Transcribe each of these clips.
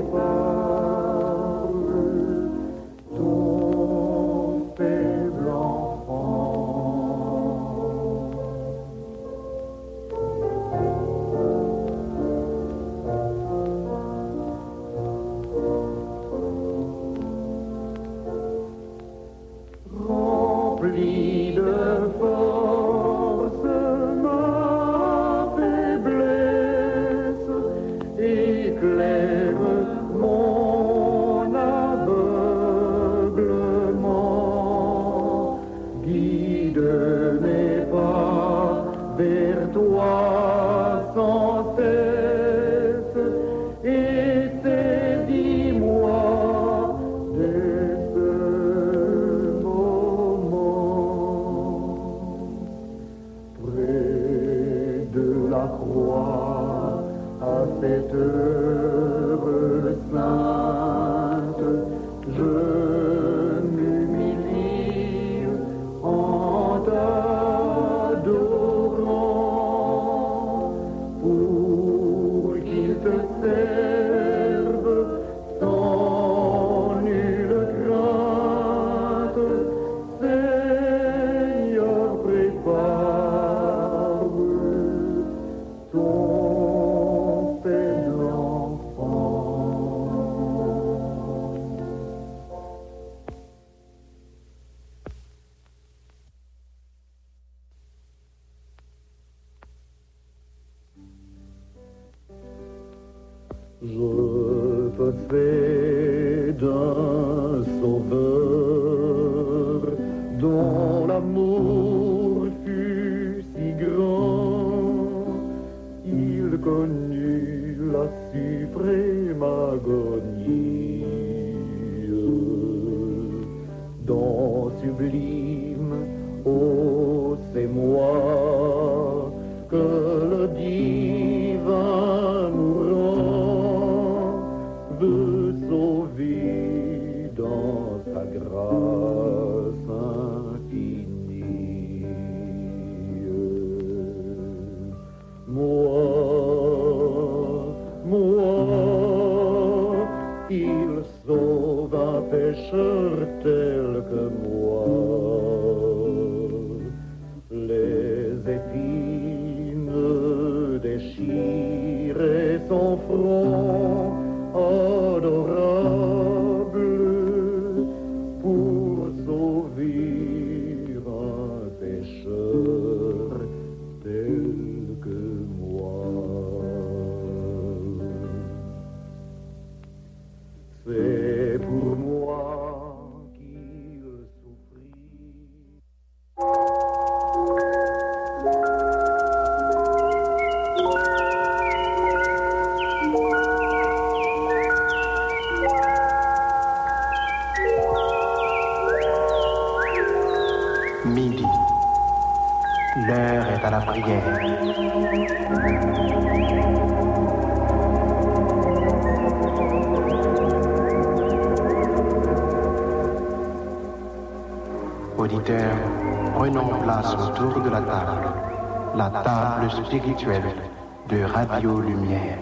Seigneur, suprême agonie. Don sublime, oh c'est moi que spirituelle de Radio Lumière.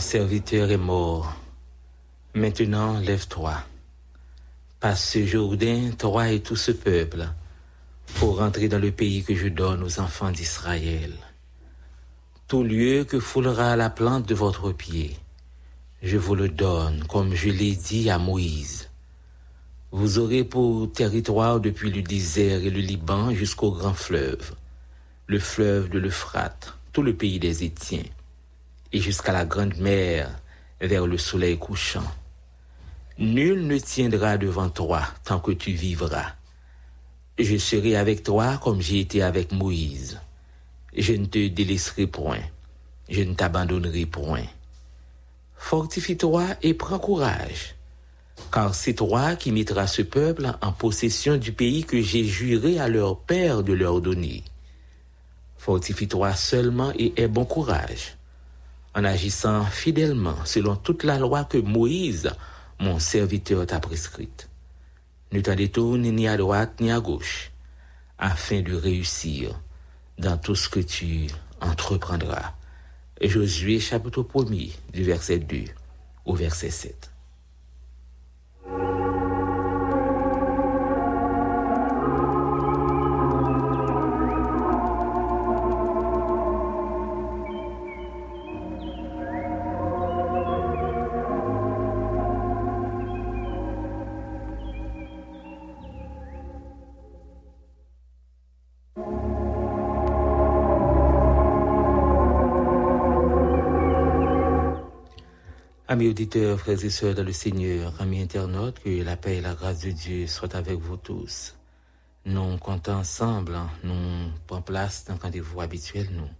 Serviteur, est mort. Maintenant, lève-toi. Passe ce Jourdain, toi et tout ce peuple, pour rentrer dans le pays que je donne aux enfants d'Israël. Tout lieu que foulera la plante de votre pied, je vous le donne, comme je l'ai dit à Moïse. Vous aurez pour territoire depuis le désert et le Liban jusqu'au grand fleuve, le fleuve de l'Euphrate, tout le pays des Étiens, et jusqu'à la grande mer vers le soleil couchant. Nul ne tiendra devant toi tant que tu vivras. Je serai avec toi comme j'ai été avec Moïse. Je ne te délaisserai point. Je ne t'abandonnerai point. Fortifie-toi et prends courage, car c'est toi qui mettras ce peuple en possession du pays que j'ai juré à leur père de leur donner. Fortifie-toi seulement et aie bon courage, en agissant fidèlement selon toute la loi que Moïse, mon serviteur, t'a prescrite. Ne t'en détourne ni à droite ni à gauche, afin de réussir dans tout ce que tu entreprendras. Josué chapitre 1 du verset 2 au verset 7. Amis auditeurs, frères et sœurs dans le Seigneur, amis internautes, que la paix et la grâce de Dieu soient avec vous tous. Nous comptons ensemble, nous prenons place dans le rendez-vous habituel, nous,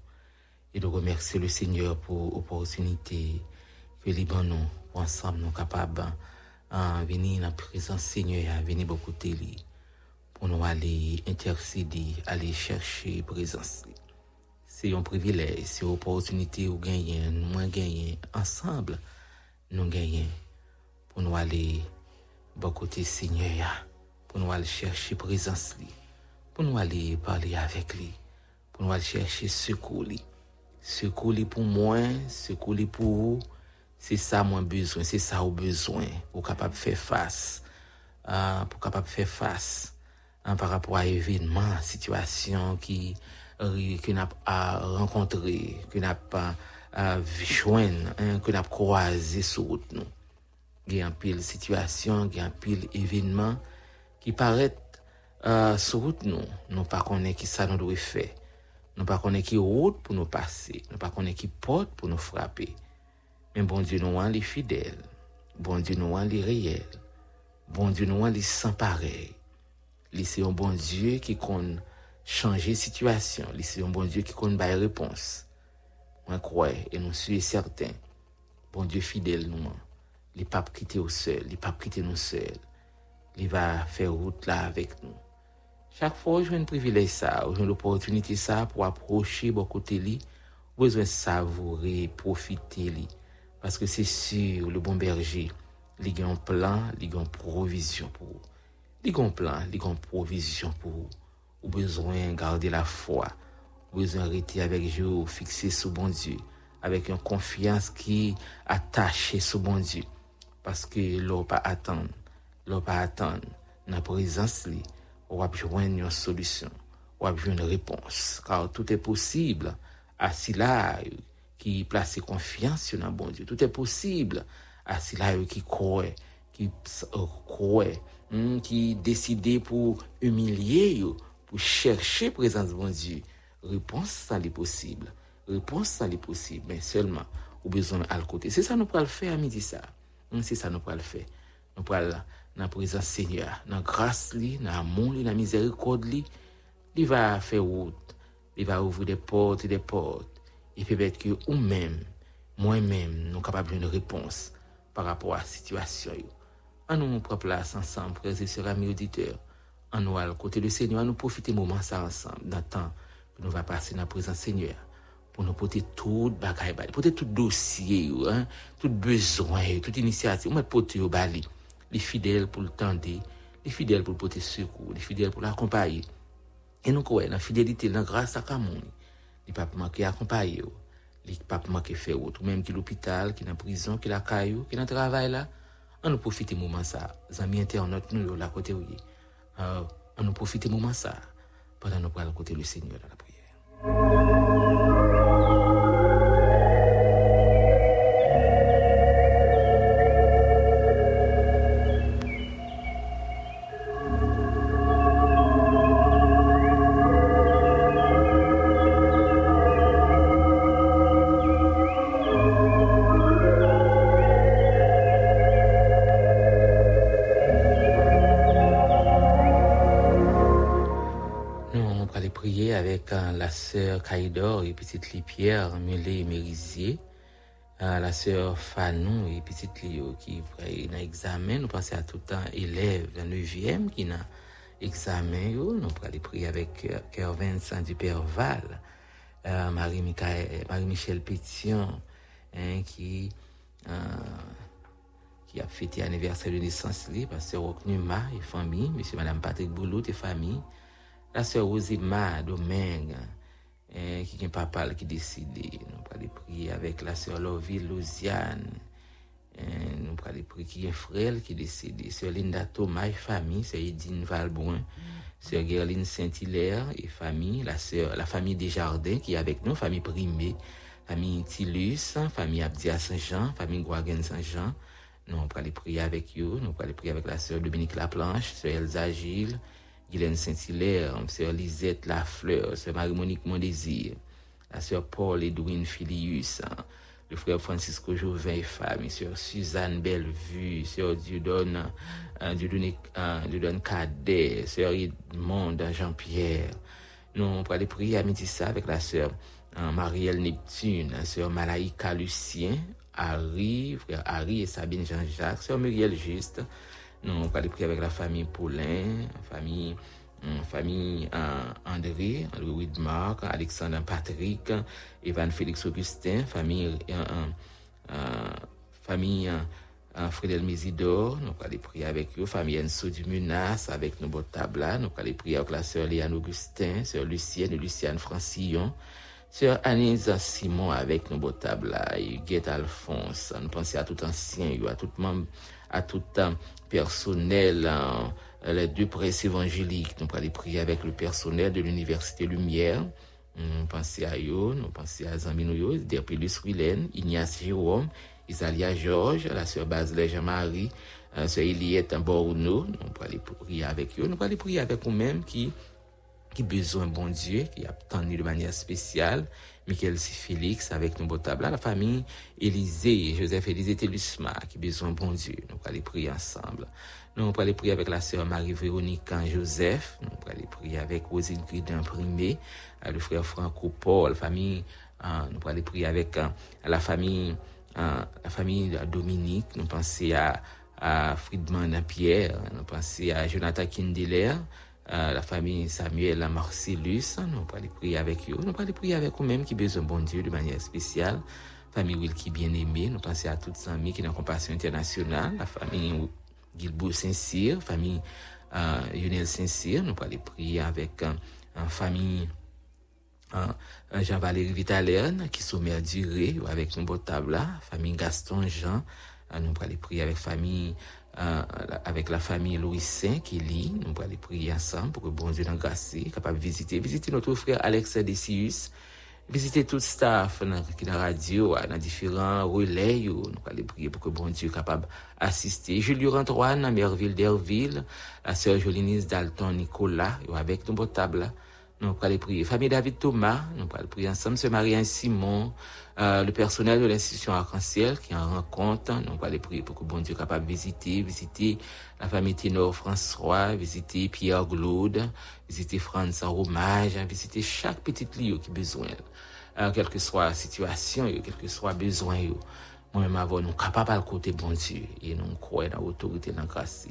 et de remercier le Seigneur pour l'opportunité que Liban nous, pour ensemble, nous capables de venir dans la présence Seigneur, à venir beaucoup de pour nous aller intercéder, aller chercher présence. C'est un privilège, c'est une opportunité où gagner, moins gagner ensemble nous gagnons pour nous aller bon côté Seigneur, pour nous aller chercher présence pour nous aller parler avec lui, pour nous aller chercher secours. Secours pour moi, secours pour vous. C'est ça mon besoin, c'est ça au besoin pour capable faire face, euh, pour capable faire face par rapport à événements, situations qui que n'a pas rencontré, que n'a pas vichwen eh, ke nap kroaze sou gout nou. Gen apil situasyon, gen apil evinman ki paret uh, sou gout nou. Nou pa konen ki sa nou dwe fe. Nou pa konen ki route pou nou pase. Nou pa konen ki pot pou nou frape. Men bon di nou an li fidel. Bon di nou an li reyel. Bon di nou an li san parey. Li se yon bon die ki kon chanje situasyon. Li se yon bon die ki kon bay repons. Mwen kwaye, e nou suye serten, bon Diyo fidel nouman, li pap kite ou sel, li pap kite nou sel, li va fè route la avèk nou. Chak fò ou jwen privilej sa, ou jwen l'opportunite sa pou aproche bo kote li, ou bezwen savoure, profite li, paske se sur le bon berje, li gen plan, li gen provision pou ou. Li gen plan, li gen provision pou ou, ou bezwen garde la fwa, bezwen rete avek jou fikse sou bon Diyo, avek yon konfians ki atache sou bon Diyo, paske lor pa atan, lor pa atan, nan prezans li, wap jwen yon solusyon, wap jwen yon repons, kar tout e posible asilay ki plase konfians yon nan bon Diyo, tout e posible asilay ki kowe, ki kowe, ki hmm, deside pou umilye yo, pou chershe prezans bon Diyo, Réponse, ça est possible. Réponse, ça est possible. Mais seulement, au besoin à côté. C'est ça nous pourrons le faire à midi ça. Hum, c'est ça nous pourrons le faire. Nous pourrons dans la présence Seigneur, dans la grâce, dans l'amour, dans la miséricorde, il va faire route. Il va ouvrir des portes et des portes. Et peut-être que nous-mêmes, moi-même, nous sommes capables d'une réponse par rapport à la situation. En nous prendre place ensemble, frères et sœurs, amis auditeurs. En nous, à côté du Seigneur, nous profiter moment ça ensemble, dans le temps nous va passer dans la présence Seigneur pour nous porter tout bagaille, porter tout dossier, hein, tout besoin, toute initiative, nous porter au bali, les fidèles pour le tendre, les fidèles pour le porter secours, les fidèles pour l'accompagner. Et nous croyons, la fidélité, la grâce à Kamon, les pas manquer accompagner, les pas manquer faire autre, même qui l'hôpital, qui en prison, qui la caillou, qui dans travail là, on nous profite moment ça, amis internautes, nous, là, côté euh, on nous profite moment ça, pendant nous pour côté du Seigneur la thank you la sœur Caïdor et petite Pierre Mélé et Mérisier, la sœur Fanou et petite Lio qui un examen. Nous pensons à tout temps élève, la 9e qui n'a examen. Nous allons prier avec cœur Vincent du Père Val. euh, Marie-Michel Marie Pétion, hein, qui, euh, qui a fêté l'anniversaire de naissance, li, pasteur Oknuma et famille, monsieur madame Patrick Boulot et famille, la sœur Rosima Domingue, hein, qui est papa qui décide, nous allons prier avec la sœur Loville Louisiane, hein, nous allons prier qui est frère qui décide, sœur Linda Thomas famille, c'est Edine Valbouin, sœur Gerline Saint-Hilaire famille, la sœur, la famille Desjardins qui est avec nous, famille Primé, famille Tilus, famille Abdia Saint-Jean, famille Guagen Saint-Jean. Aller prier avec eux, nous allons aller prier avec la sœur Dominique Laplanche, sœur Elsa Gilles, Guylaine Saint-Hilaire, sœur Lisette Lafleur, sœur Marie-Monique Mondésir, la sœur Paul Edwin Filius, le frère Francisco Jouvin et famille, sœur Suzanne Bellevue, sœur Dieudonne, euh, Dieudonne, Cadet, sœur Edmond Jean-Pierre. Nous allons aller prier à midi avec la sœur Marielle Neptune, sœur Malaïka Lucien, Harry, frère Harry et Sabine Jean-Jacques, sœur Muriel Juste. Nous allons prier avec la famille Paulin, famille Hum, famille euh, André, Louis Marc, Alexandre Patrick, Evan Félix Augustin, famille, euh, euh, famille Frédéric Mésidor, nous allons prier avec eux, famille Enso du Munas, avec nos beaux tablas, nous allons prier avec la sœur Léane Augustin, sœur Lucienne Luciane Francillon, sœur Anise Simon avec nos beaux tablas, et Guette Alphonse, nous pensons à tout ancien, à tout membre, à tout personnel, les deux presse évangéliques. Nous allons prier avec le personnel de l'Université Lumière. Nous pensons à eux, nous pensons à Zambino, Derpelus Willen, Ignace Jérôme, Isalia Georges, la sœur Basilée Jean-Marie, la sœur Eliette Borno. Nous allons prier avec eux. Nous allons prier avec nous-mêmes qui qui besoin bon Dieu, qui a attendu de manière spéciale, Michael. Félix avec nos beaux tables, la famille Élisée, Joseph Élisée Télusma, qui besoin bon Dieu. Nous allons prier ensemble. Nous allons prier avec la sœur Marie-Véronique Joseph. Nous allons prier avec Rosine Gridin Primé, le frère Franco Paul, famille. nous allons prier avec la famille, la famille Dominique. Nous pensons à, à Friedman Pierre. Nous pensons à Jonathan Kindeler. La famille Samuel Marcellus, nous allons prier avec eux. Nous allons prier avec eux-mêmes qui besoin bon Dieu de manière spéciale. Famille Wilkie bien-aimée, nous pensons à toutes les amis qui sont en compassion internationale, la famille Gilbourg Saint-Cyr, famille euh, Lionel Saint-Cyr. Nous allons prier avec euh, une famille euh, Jean-Valérie Vitalerne qui sommet à durée avec nos beaux tables famille Gaston Jean. nous allons prier avec famille avec la famille Louis Saint qui lit. Nous allons prier ensemble pour que bon Dieu nous grâce, capable de visiter, visiter notre frère Alex Decius visiter tout staff qui la radio, dans différents relais, nous allons prier pour que bon Dieu capable d'assister. Julie Antoine, Merville d'Herville, la sœur Jolinise Dalton Nicolas, avec nos table. Nous allons prier. Famille David Thomas, nous allons prier ensemble. Sœur Marie Simon, euh, le personnel de l'institution Arc-en-Ciel qui en rencontre. Nous allons prier pour que bon Dieu capable de visiter, visiter la famille Ténor François, visiter Pierre Glaude, visiter France en hommage, visiter chaque petite lieu qui a besoin. Euh, quelle que soit la situation, quel que soit le besoin, moi-même avant, nous capables de côté bon Dieu et nous croyons dans l'autorité, dans la grâce.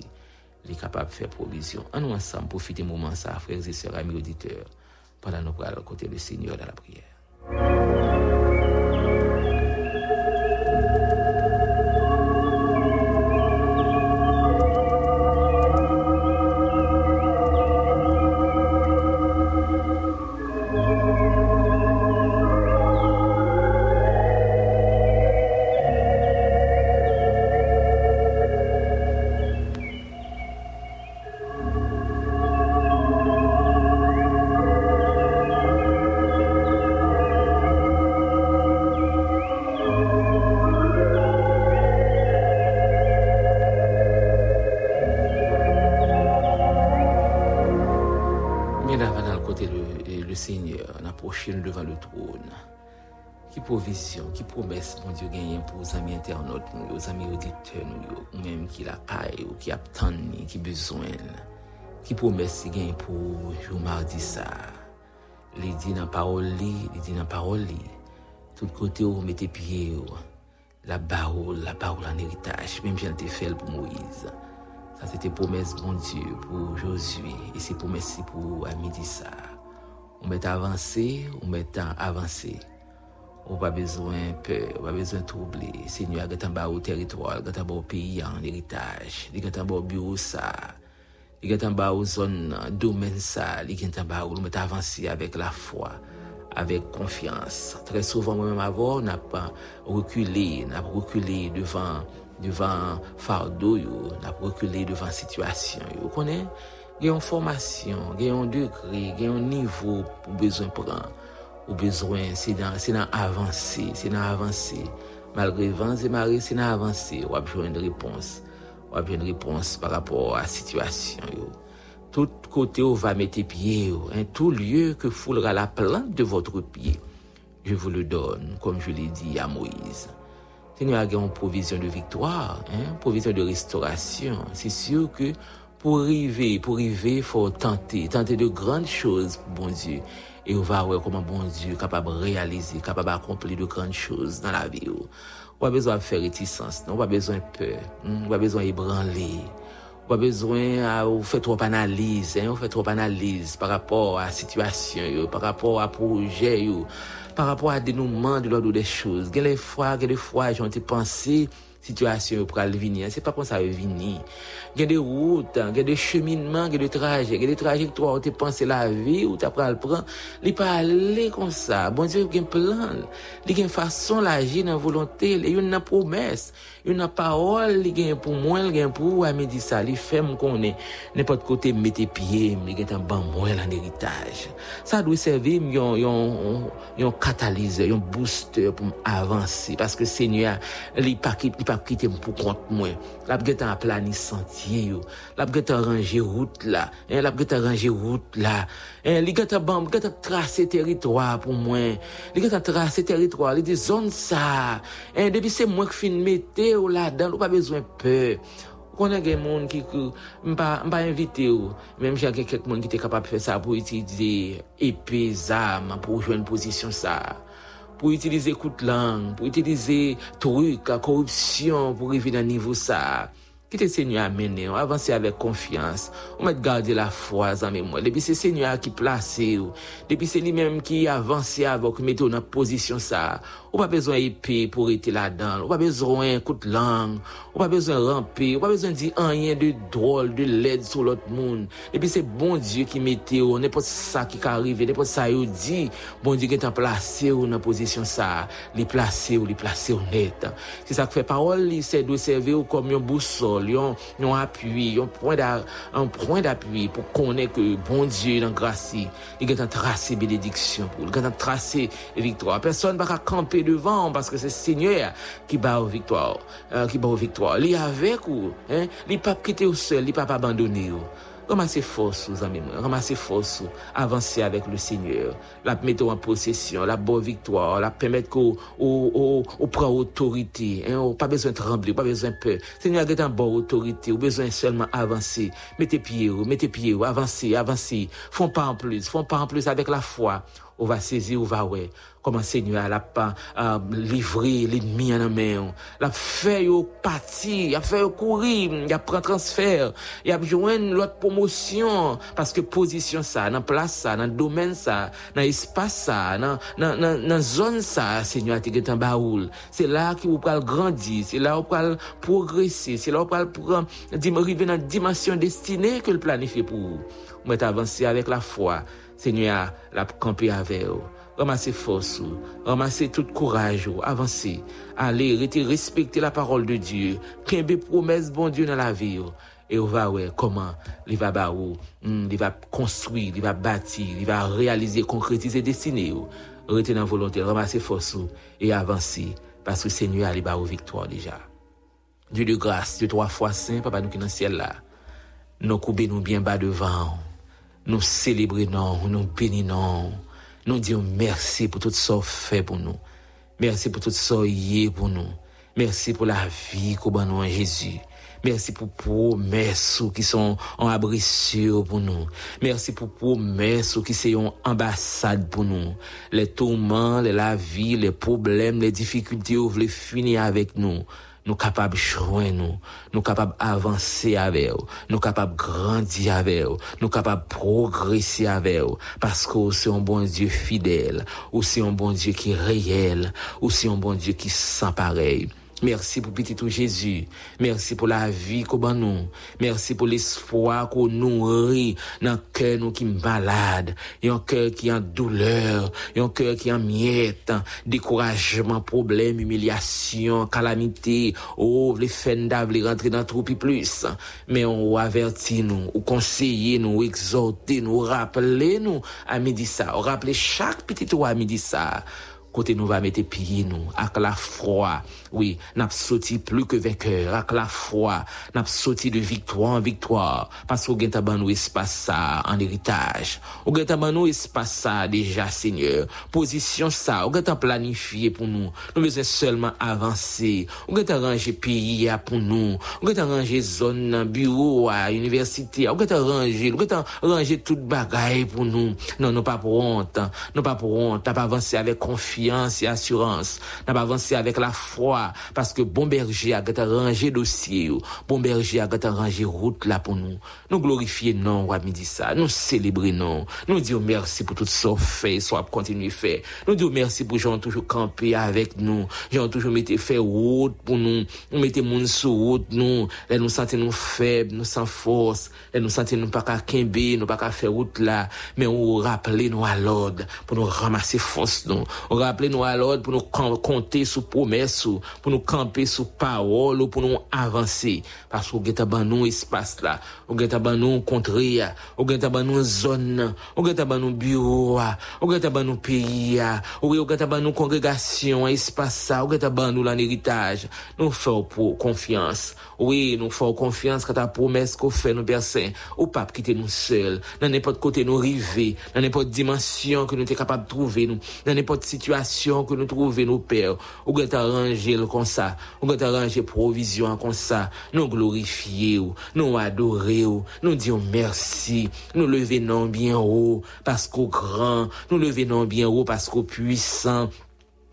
Il est capable de faire provision. En nous ensemble, profiter moment ça, frères et sœurs, amis auditeurs, pendant nous à côté du Seigneur dans la prière. Devant le trône. Qui provision, qui promesse, mon Dieu, gagne pour les amis internautes, aux amis auditeurs, ou même qui la caille, ou qui attendent, qui besoin. Qui promesse, gagne pour jour mardi ça. Les dit dans parole, les dit dans parole, tout côté où mettez pied, la parole, la parole en héritage, même j'ai fait pour Moïse. Ça, c'était promesse, bon Dieu, pour Josué, et c'est promesse pour Amidissa Ou met avanse, ou met avanse. Ou pa bezwen pe, ou pa bezwen trouble. Seigneur gatan ba ou teritwal, gatan ba ou peyi an eritaj. Li gatan ba ou bureau sa. Li gatan ba ou zon domen sa. Li gatan ba ou nou met avanse avek la fwa. Avek konfians. Tre souvan mwen mwen avon, nap rekule, nap rekule devan, devan fardo yo. Nap rekule devan situasyon yo. Konen, gen yon formasyon, gen yon dekri, gen yon nivou pou bezwen pran. Ou bezwen, se nan avanse, se nan avanse. Malgre van zemare, se nan avanse. Wap jwen repons. Wap jwen repons par rapport a situasyon yo? Tout kote ou va mette piye yo. Tout lieu ke foulera la plante de votre piye. Je vous le donne, kom je l'ai dit a Moïse. Se nou agen provision de victoire, provision de restauration, se sur ke pou rive, pou rive, fò tante, tante de grande chose, bon Dieu. Et on va voir comment bon Dieu est capable de réaliser, capable d'accomplir de grandes choses dans la vie. On pas besoin de faire réticence, on pas besoin de peur, on pas besoin d'ébranler. On pas besoin de faire trop d'analyse, on fait trop d'analyse par rapport à la situation, par rapport à projet, par rapport à dénouement de l'ordre des choses. Quelle fois, quelle fois, j'en ai pensé, situation pour le venir. C'est pas comme ça venir. Il y a des routes, il y a des cheminements, il y a des trajets, il y a des trajectoires où tu penses la vie, où tu apprends à le prendre. Il n'est pas aller comme ça. Bon Dieu, il y a un plan. Il y a une façon d'agir dans la volonté, il y a une promesse. Une parole, il y a pour moi, il y a pour moi, me dit ça, il fait me connaît. N'importe côté, mettez pied, il y a un bon moi en héritage. Ça doit servir un, un, un catalyseur, un booster pour avancer parce que Seigneur, il pas pa kite m pou kont mwen. La ap get an plani sentye yo. La ap get an range route la. La ap get an range route la. Li get an bamb, get an trase teritwa pou mwen. Li get an trase teritwa. Li di zon sa. Se mwen k fin mette invite ou la dan, ou pa bezwen pe. Konen gen moun ki mpa invite ou, menm jan gen kek moun ki te kapap fe sa pou itilize epi zam pou jwen posisyon sa. pou itilize kout lang, pou itilize truk, korupsyon, pou revi nan nivou sa. Kite Senyo a mene ou, avanse avek konfians, ou met gade la fwa zan mè mwen. Depi se Senyo a ki plase ou, depi se li mèm ki avanse avok mette ou nan pozisyon sa, ou pa bezon epi pou rete la dan, ou pa bezon kout lang, ou pa bezon rampi, ou pa bezon di anyen de drol, de led sou lot moun. Depi se bon Diyo ki mette ou, nepot sa ki ka arrive, nepot sa yo di, bon Diyo ki tan plase ou nan pozisyon sa, li plase ou, li plase ou net. Se sa kwe parol, li se dwe serve ou kom yon bousol, un appui, un point un point d'appui pour connaître que bon Dieu dans grâce, il en tracer bénédiction il en tracer victoire. Personne ne va camper devant parce que c'est Seigneur qui bat aux victoire, euh, qui bat aux victoire. Il est avec ou, hein, il pas quitter au seul, il pas abandonner. Ramassez force, aux amis, ramassez force, avancez avec le Seigneur, la mettre en possession, la bonne victoire, la permettre qu'on au, prend autorité, hein, pas besoin de trembler, pas besoin de peur. Seigneur, a une bonne autorité, ou besoin seulement avancer, mettez pied, mettez pied, avancez, avancez, font pas en plus, font pas en plus avec la foi, on va saisir, on va ouais comment Seigneur l'a pas euh, livré l'ennemi en main. L'a fait au parti a fait courir il a pris transfert il a joindre l'autre promotion. Parce que position ça dans place ça dans domaine ça dans espace ça dans dans dans zone ça Seigneur tu en baoul. C'est là que vous pouvez grandir c'est là où vous progresser c'est là où vous pouvez arriver dans dimension destinée que le planifie pour vous. Vous avancer avec la foi Senya lap kampi ave ou, ramase fos ou, ramase tout kouraj ou, avanse, ale rete respekte la parol de Diyo, kenbe promes bon Diyo nan la vi ou, e ou va we, koman, li va ba ou, mm, li va konstrui, li va bati, li va realize, konkretize destine ou, rete nan volonté, ramase fos ou, e avanse, paske Senya li ba ou viktor deja. Dieu de grâce, Dieu trois fois saint, papa nou ki nan ciel la, nou koube nou bien ba devan ou, Nous célébrons, nous bénissons. Nous disons merci pour tout ce fait pour nous. Merci pour tout ce que pour nous. Merci pour la vie qu'on a en Jésus. Merci pour promesses qui sont en abri sûr pour nous. Merci pour promesses qui sont ambassade pour nous. Les tourments, la vie, les problèmes, les difficultés, vous voulez finir avec nous. Nous capables joindre nous, nous capables avancer avec vous, nous capables grandir avec vous, nous capables progresser avec vous, parce que c'est un bon Dieu fidèle, ou c'est un bon Dieu qui est réel, ou c'est un bon Dieu qui sans pareil. Merci pour petit tout Jésus. Merci pour la vie qu'on ban nous. Merci pour l'espoir qu'on nourrit dans le cœur nous qui malade. Et un cœur qui en douleur. Et un cœur qui en miettes. Découragement, problème, humiliation, calamité. Oh, les fendas les rentrer dans trop plus. Mais on avertit nous, ou conseiller nous, exhorter nous, rappeler nous à midi ça. Rappeler chaque petit tout à midi ça côté nous va mettre pieds nous. Avec la foi. Oui n'a sauté plus que vainqueur. Avec la foi. N'a sauté de victoire en victoire. Parce que genta ban nous espace ça en héritage. Ou genta ban nous espace ça déjà Seigneur. Position ça. Ou genta planifié pour nous. Nous besoin seulement avancer. Ou genta ranger pays pour nous. Ou genta ranger zone bureau à université. Ou genta ranger ou genta ranger toute bagaille pour nous. Non non pas pour honte. Non pas pour honte. Pas avancer avec confiance konfians e asurans. Nan pa avanse avèk la fwa, paske bon berje a gata range dosye yo, bon berje a gata range route la pou nou. Nou glorifiye nan wap mi di sa, nou celebre nan, nou di yo mersi pou tout so fè, so ap kontinu fè. Nou di yo mersi pou jan toujou kampe avèk nou, jan toujou mette fè route pou nou, nou mette moun sou route nou, lè nou sante nou feb, nou san fos, lè nou sante nou pa ka kembe, nou pa ka fè route la, men ou rappele nou alod, pou nou ramase fos nou, ou rappele rappele nou alod pou nou konte sou promes ou, pou nou kampe sou parol ou pou nou avanse. Paske ou gen taban nou espas la, ou gen taban nou kontre ya, ou gen taban nou zon nan, ou gen taban nou bureau ya, ou gen taban nou peyi ya, ou gen taban nou kongregasyon, espas sa, ou gen taban nou lan eritaj. Nou fè ou pou konfians. Oui, nous faisons confiance quand ta promesse qu'on fait nous personnes, au pape quitter nous seuls, dans n'importe côté nous river, dans n'importe dimension que nous sommes capables de trouver nous, dans n'importe situation que nous trouvons nos pères, ou que arranger comme ça, ou que arranger provision comme ça, nous glorifier, nous adorer, nous disons merci, nous levons bien haut parce qu'au grand, nous levons bien haut parce qu'au puissant,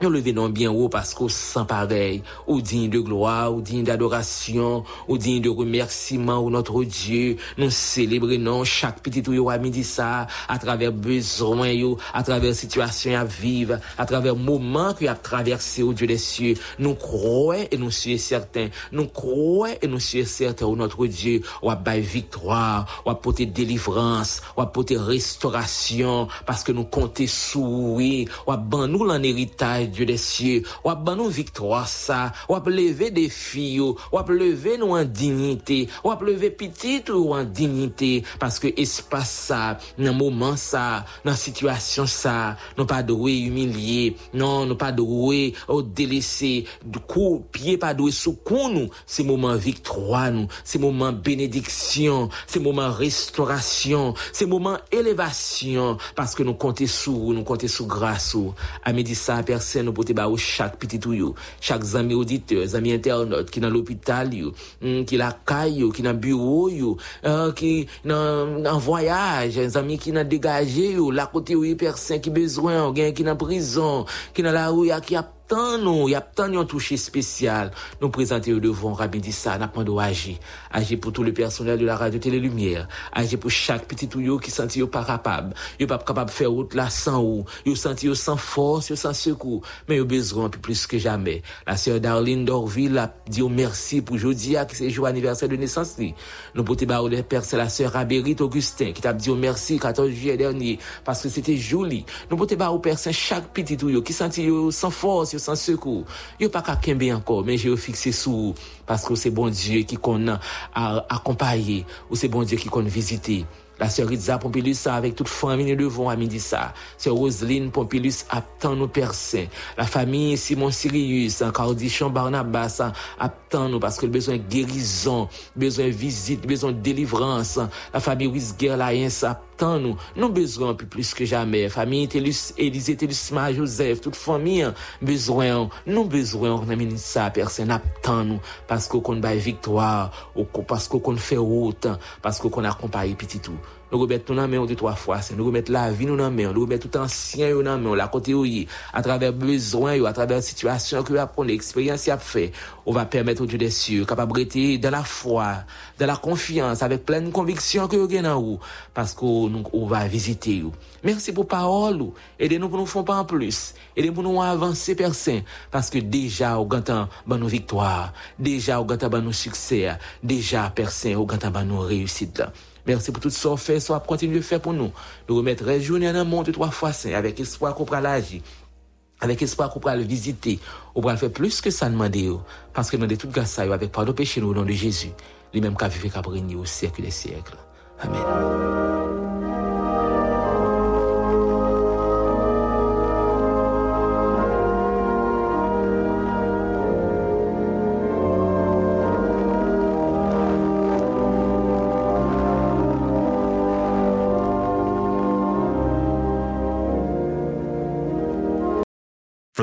nous levons bien haut parce qu'au sans pareil, ou digne de gloire, ou digne d'adoration, ou digne de remerciement, ou notre Dieu, nous célébrons chaque petit ou à midi ça, à travers besoin, à travers situation à vivre, à travers moment qu'il a traversé au Dieu des cieux. Nous croyons et nous sommes certains, nous croyons et nous sommes certains, où notre Dieu, ou à victoire, ou à porter délivrance, ou à porter restauration, parce que nous comptons sous, oui, ou à nous l'en héritage Dieu des cieux, ou ban nous victoire ça, ou lever des filles, ou lever nous en dignité, ou lever petit ou en dignité, parce que espace ça, dans moment ça, dans situation ça, nous pas doué humilier, non, nous pas doué au délaisser, du coup, pied pas doué sous nous, c'est moment victoire nous, c'est moment bénédiction, c'est moment restauration, c'est moment élévation, parce que nous comptons sous, nous comptons sous grâce, à midi personne soutien nou pote ba ou chak piti tou yo, chak zami auditeur, zami internaut, ki nan l'opital yo, mm, ki la kay yo, ki nan bureau yo, euh, ki nan, nan voyaj, zami ki nan degaje yo, la kote yo yi persen ki bezwen, gen ki nan prison, ki nan la ou ya ki ap nous, il y a tant de touché spécial. Nous présenter devant Rabbi Dissa, n'a pas agir. Agir pour tout le personnel de la radio Télé Lumière. Agir pour chaque petit tuyau qui sentit pas capable. Il pas capable de faire route là sans ou. Il senti sans force, sans secours. Mais il besoin plus que jamais. La sœur Darlene Dorville a dit merci pour Jodia qui c'est jour anniversaire de naissance. Nous pouvons le père, c'est la sœur Abérit Augustin qui t'a dit merci 14 juillet dernier parce que c'était joli. Nous pouvons au père, chaque petit tuyau qui sentit sans force, sans secours. a pas qu'à kembe encore, mais j'ai fixé sous parce que c'est bon Dieu qui qu'on a accompagné, ou c'est bon Dieu qui qu'on visité. La sœur Ritza Pompilus avec toute famille devant à midi ça. Sœur Roseline Pompilus attend nos personnes. La famille Simon Sirius, Cardichon Barnabas attend nous parce que le besoin de guérison, besoin de visite, besoin de délivrance. La famille Wisger tan nou, nou bezwen pi plis ke jame, fami Telus, Elize, Telus, Ma, Josef, tout fami bezwen, nou bezwen nan meni sa, persen ap tan nou. Pasko kon bay viktoar, pasko kon fe wotan, pasko kon akompaye pititou Nou go bet tou nan men ou de 3 fwa sen, nou go bet la vi nou nan men, nou go bet tout ansyen yo nan men, la kote yo ye, a traver bezwen yo, a traver situasyon ki yo apon, l'eksperyans yap fe, ou va permette ou diyo de sye, kapab rete de la fwa, de la konfians, avek plen konviksyon ki yo gen nan ou, paskou ou va vizite yo. Mersi pou parol ou, ede nou pou nou fon pa an plus, ede pou nou avanse persen, paske deja ou gantan ban nou viktoar, deja ou gantan ban nou sukser, deja persen ou gantan ban nou reyusid la. Merci pour tout ce qu'on fait, soit continuer de faire pour nous. Nous remettre réjouir dans le monde trois fois saint, avec espoir qu'on pourra l'agir. Avec espoir qu'on pourra le visiter, on pourra le faire plus que ça demander, parce que nous tout grâce ça, avec pardon péché nous au nom de Jésus, lui même qui vivre qu'à régner au siècle des siècles. Amen.